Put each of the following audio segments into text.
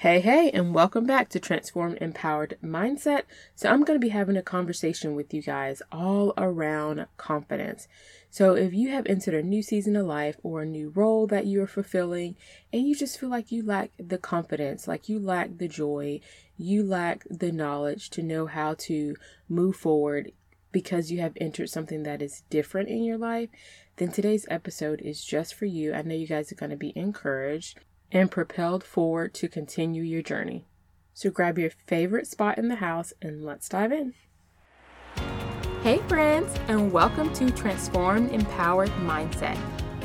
Hey, hey, and welcome back to Transform Empowered Mindset. So, I'm going to be having a conversation with you guys all around confidence. So, if you have entered a new season of life or a new role that you are fulfilling, and you just feel like you lack the confidence, like you lack the joy, you lack the knowledge to know how to move forward because you have entered something that is different in your life, then today's episode is just for you. I know you guys are going to be encouraged and propelled forward to continue your journey. So grab your favorite spot in the house and let's dive in. Hey, friends, and welcome to Transformed Empowered Mindset.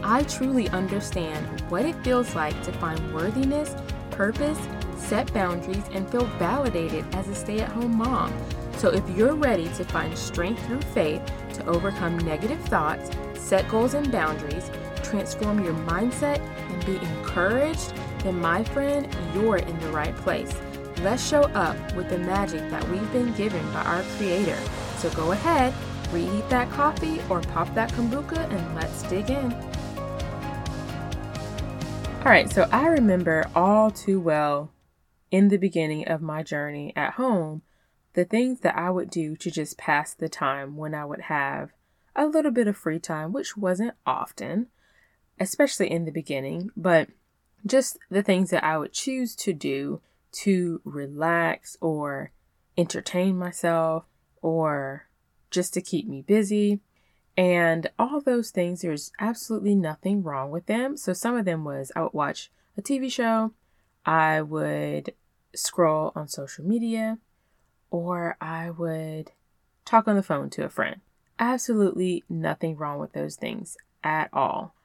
I truly understand what it feels like to find worthiness, purpose, set boundaries, and feel validated as a stay at home mom. So, if you're ready to find strength through faith to overcome negative thoughts, set goals and boundaries, transform your mindset, and be encouraged, then my friend, you're in the right place. Let's show up with the magic that we've been given by our Creator. So go ahead, reheat that coffee or pop that kombucha and let's dig in. All right, so I remember all too well in the beginning of my journey at home the things that I would do to just pass the time when I would have a little bit of free time, which wasn't often especially in the beginning, but just the things that I would choose to do to relax or entertain myself or just to keep me busy. And all those things, there's absolutely nothing wrong with them. So some of them was I would watch a TV show, I would scroll on social media, or I would talk on the phone to a friend. Absolutely nothing wrong with those things at all.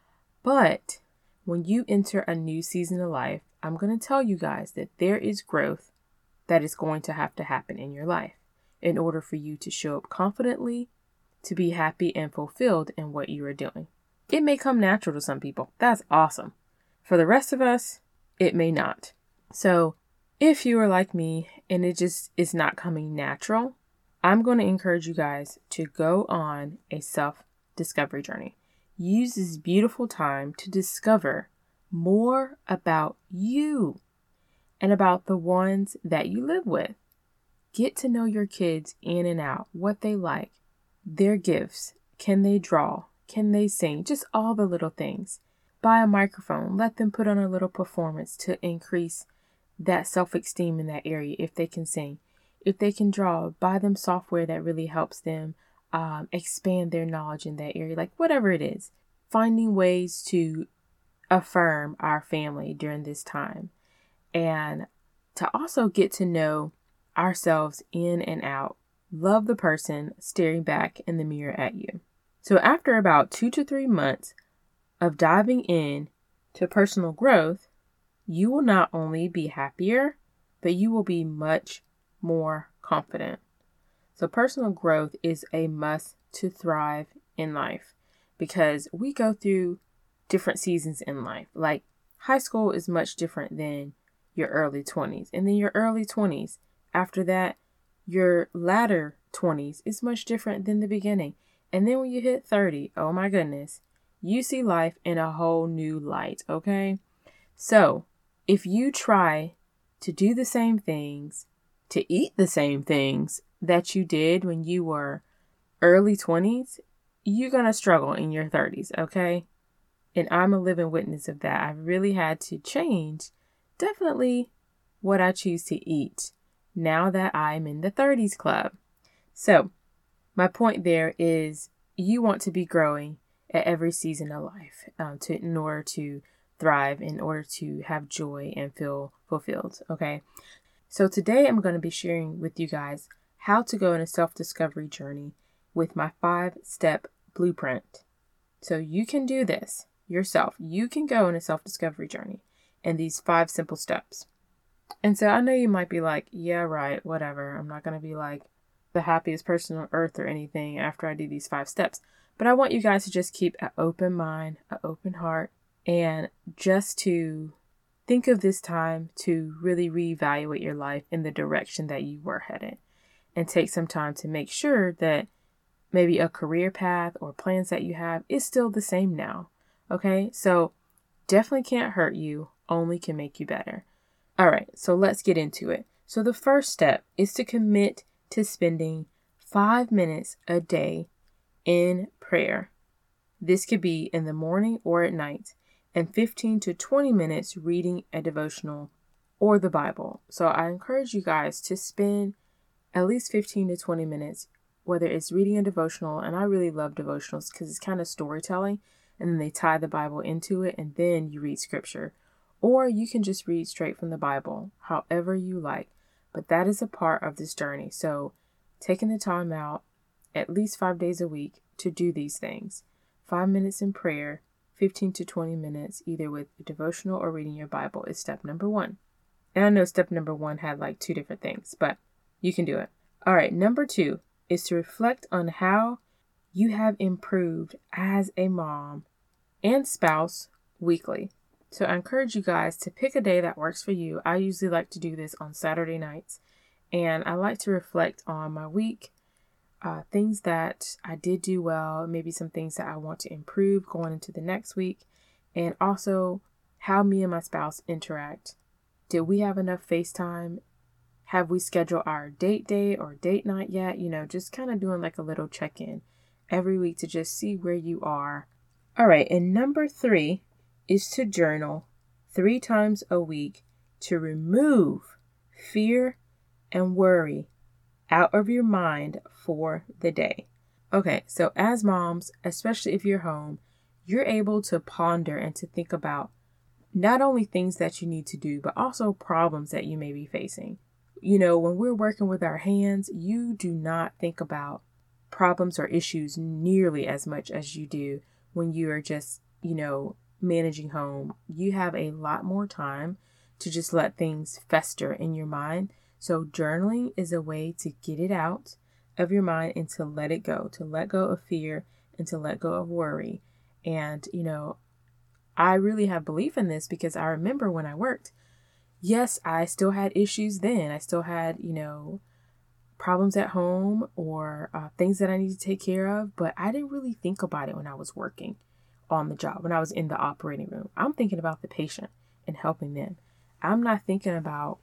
But when you enter a new season of life, I'm going to tell you guys that there is growth that is going to have to happen in your life in order for you to show up confidently, to be happy and fulfilled in what you are doing. It may come natural to some people. That's awesome. For the rest of us, it may not. So, if you are like me and it just is not coming natural, I'm going to encourage you guys to go on a self discovery journey. Use this beautiful time to discover more about you and about the ones that you live with. Get to know your kids in and out, what they like, their gifts. Can they draw? Can they sing? Just all the little things. Buy a microphone. Let them put on a little performance to increase that self esteem in that area if they can sing. If they can draw, buy them software that really helps them um, expand their knowledge in that area, like whatever it is. Finding ways to affirm our family during this time and to also get to know ourselves in and out. Love the person staring back in the mirror at you. So, after about two to three months of diving in to personal growth, you will not only be happier, but you will be much more confident. So, personal growth is a must to thrive in life because we go through different seasons in life. Like high school is much different than your early 20s. And then your early 20s, after that, your latter 20s is much different than the beginning. And then when you hit 30, oh my goodness, you see life in a whole new light, okay? So, if you try to do the same things, to eat the same things that you did when you were early 20s, you're going to struggle in your 30s, okay? And I'm a living witness of that. I really had to change definitely what I choose to eat now that I'm in the 30s club. So, my point there is you want to be growing at every season of life um, to, in order to thrive, in order to have joy and feel fulfilled, okay? So, today I'm going to be sharing with you guys how to go on a self discovery journey with my five step blueprint. So you can do this yourself. You can go on a self discovery journey in these five simple steps. And so I know you might be like, yeah, right, whatever. I'm not going to be like the happiest person on earth or anything after I do these five steps. But I want you guys to just keep an open mind, an open heart, and just to think of this time to really reevaluate your life in the direction that you were headed and take some time to make sure that maybe a career path or plans that you have is still the same now. Okay, so definitely can't hurt you, only can make you better. All right, so let's get into it. So, the first step is to commit to spending five minutes a day in prayer. This could be in the morning or at night, and 15 to 20 minutes reading a devotional or the Bible. So, I encourage you guys to spend at least 15 to 20 minutes, whether it's reading a devotional, and I really love devotionals because it's kind of storytelling, and then they tie the Bible into it, and then you read scripture. Or you can just read straight from the Bible, however you like. But that is a part of this journey. So, taking the time out at least five days a week to do these things five minutes in prayer, 15 to 20 minutes, either with a devotional or reading your Bible, is step number one. And I know step number one had like two different things, but you can do it. All right, number two is to reflect on how you have improved as a mom and spouse weekly. So I encourage you guys to pick a day that works for you. I usually like to do this on Saturday nights, and I like to reflect on my week, uh, things that I did do well, maybe some things that I want to improve going into the next week, and also how me and my spouse interact. Did we have enough FaceTime? Have we scheduled our date day or date night yet? You know, just kind of doing like a little check in every week to just see where you are. All right, and number three is to journal three times a week to remove fear and worry out of your mind for the day. Okay, so as moms, especially if you're home, you're able to ponder and to think about not only things that you need to do, but also problems that you may be facing. You know, when we're working with our hands, you do not think about problems or issues nearly as much as you do when you are just, you know, managing home, you have a lot more time to just let things fester in your mind. So, journaling is a way to get it out of your mind and to let it go, to let go of fear and to let go of worry. And, you know, I really have belief in this because I remember when I worked, yes, I still had issues then. I still had, you know, problems at home or uh, things that I need to take care of, but I didn't really think about it when I was working on the job, when I was in the operating room. I'm thinking about the patient and helping them. I'm not thinking about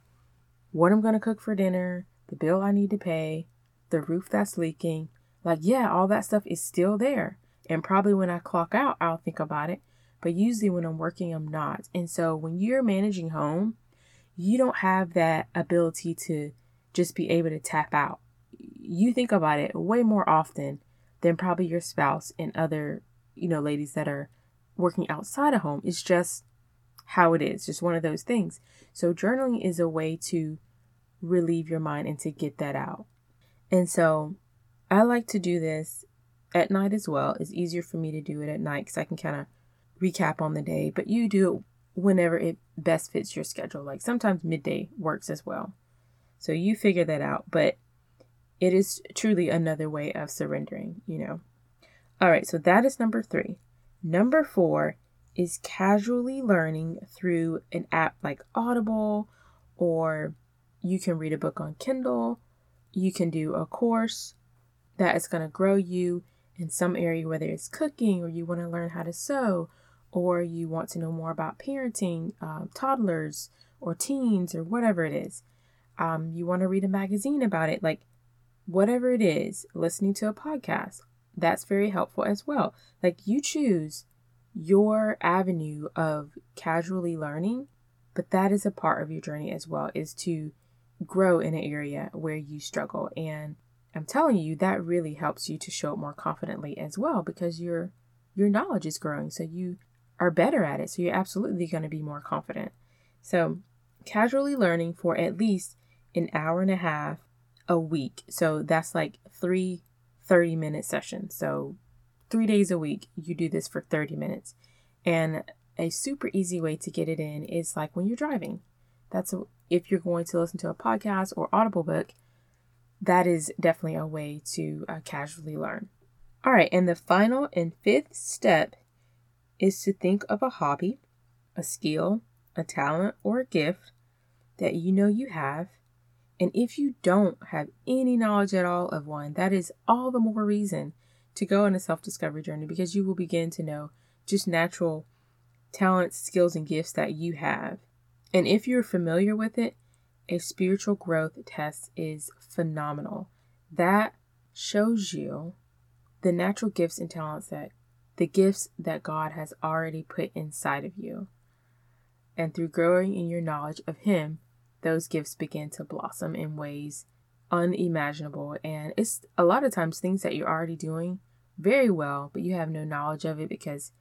what I'm going to cook for dinner, the bill I need to pay, the roof that's leaking. Like, yeah, all that stuff is still there. And probably when I clock out, I'll think about it. But usually when I'm working, I'm not. And so when you're managing home, you don't have that ability to just be able to tap out. You think about it way more often than probably your spouse and other you know, ladies that are working outside of home. It's just how it is, just one of those things. So, journaling is a way to relieve your mind and to get that out. And so, I like to do this at night as well. It's easier for me to do it at night because I can kind of recap on the day, but you do it whenever it best fits your schedule. Like sometimes midday works as well. So, you figure that out, but it is truly another way of surrendering, you know. All right, so that is number three. Number four is casually learning through an app like Audible, or you can read a book on Kindle. You can do a course that is going to grow you in some area, whether it's cooking or you want to learn how to sew, or you want to know more about parenting, um, toddlers or teens, or whatever it is. Um, you want to read a magazine about it, like whatever it is, listening to a podcast, that's very helpful as well. Like you choose your avenue of casually learning, but that is a part of your journey as well is to grow in an area where you struggle and I'm telling you that really helps you to show up more confidently as well because your your knowledge is growing so you are better at it so you're absolutely going to be more confident. So, casually learning for at least an hour and a half a week. So that's like 3 30 minute sessions. So, three days a week, you do this for 30 minutes. And a super easy way to get it in is like when you're driving. That's a, if you're going to listen to a podcast or Audible book, that is definitely a way to uh, casually learn. All right, and the final and fifth step is to think of a hobby, a skill, a talent, or a gift that you know you have and if you don't have any knowledge at all of one, that is all the more reason to go on a self discovery journey because you will begin to know just natural talents, skills, and gifts that you have. And if you're familiar with it, a spiritual growth test is phenomenal. That shows you the natural gifts and talents that the gifts that God has already put inside of you. And through growing in your knowledge of Him, those gifts begin to blossom in ways unimaginable. And it's a lot of times things that you're already doing very well, but you have no knowledge of it because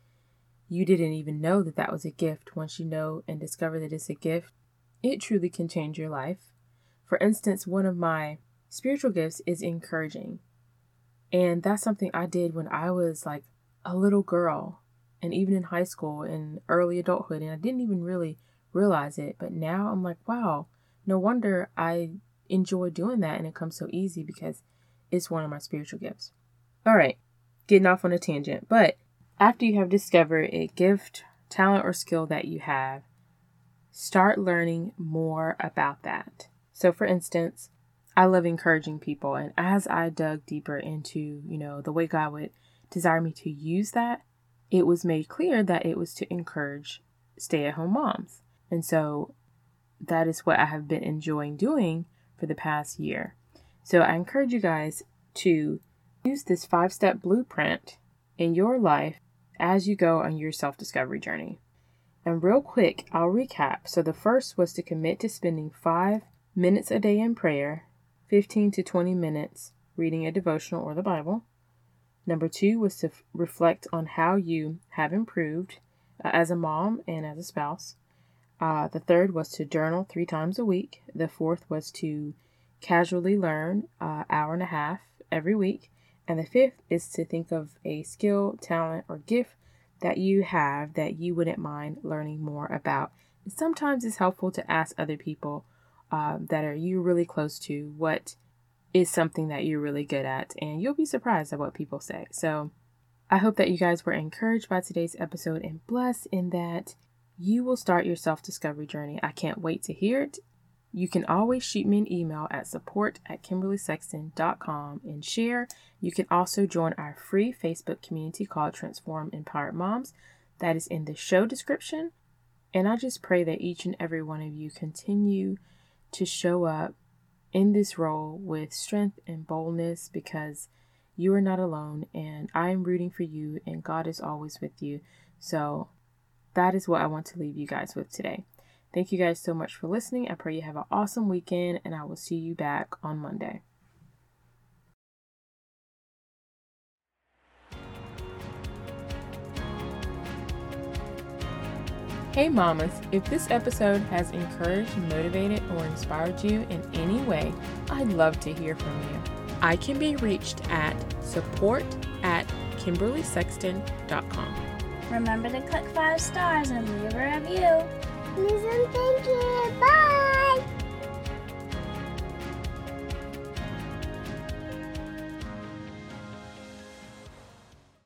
you didn't even know that that was a gift. Once you know and discover that it's a gift, it truly can change your life. For instance, one of my spiritual gifts is encouraging. And that's something I did when I was like a little girl and even in high school and early adulthood. And I didn't even really realize it. But now I'm like, wow, no wonder I enjoy doing that and it comes so easy because it's one of my spiritual gifts. All right, getting off on a tangent. But after you have discovered a gift, talent, or skill that you have, start learning more about that. So, for instance, I love encouraging people, and as I dug deeper into, you know, the way God would desire me to use that, it was made clear that it was to encourage stay at home moms. And so that is what I have been enjoying doing for the past year. So I encourage you guys to use this five step blueprint in your life as you go on your self discovery journey. And real quick, I'll recap. So the first was to commit to spending five minutes a day in prayer, 15 to 20 minutes reading a devotional or the Bible. Number two was to f- reflect on how you have improved uh, as a mom and as a spouse. Uh, the third was to journal three times a week. The fourth was to casually learn uh, hour and a half every week. And the fifth is to think of a skill, talent, or gift that you have that you wouldn't mind learning more about. And sometimes it's helpful to ask other people uh, that are you really close to what is something that you're really good at, and you'll be surprised at what people say. So, I hope that you guys were encouraged by today's episode and blessed in that you will start your self discovery journey. I can't wait to hear it. You can always shoot me an email at support at kimberlysexton.com and share. You can also join our free Facebook community called Transform Empowered Moms. That is in the show description. And I just pray that each and every one of you continue to show up in this role with strength and boldness because you are not alone and I am rooting for you and God is always with you. So that is what I want to leave you guys with today. Thank you guys so much for listening. I pray you have an awesome weekend and I will see you back on Monday. Hey mamas, if this episode has encouraged, motivated, or inspired you in any way, I'd love to hear from you. I can be reached at support at kimberlysexton.com. Remember to click five stars and leave a review. Please and thank you. Bye.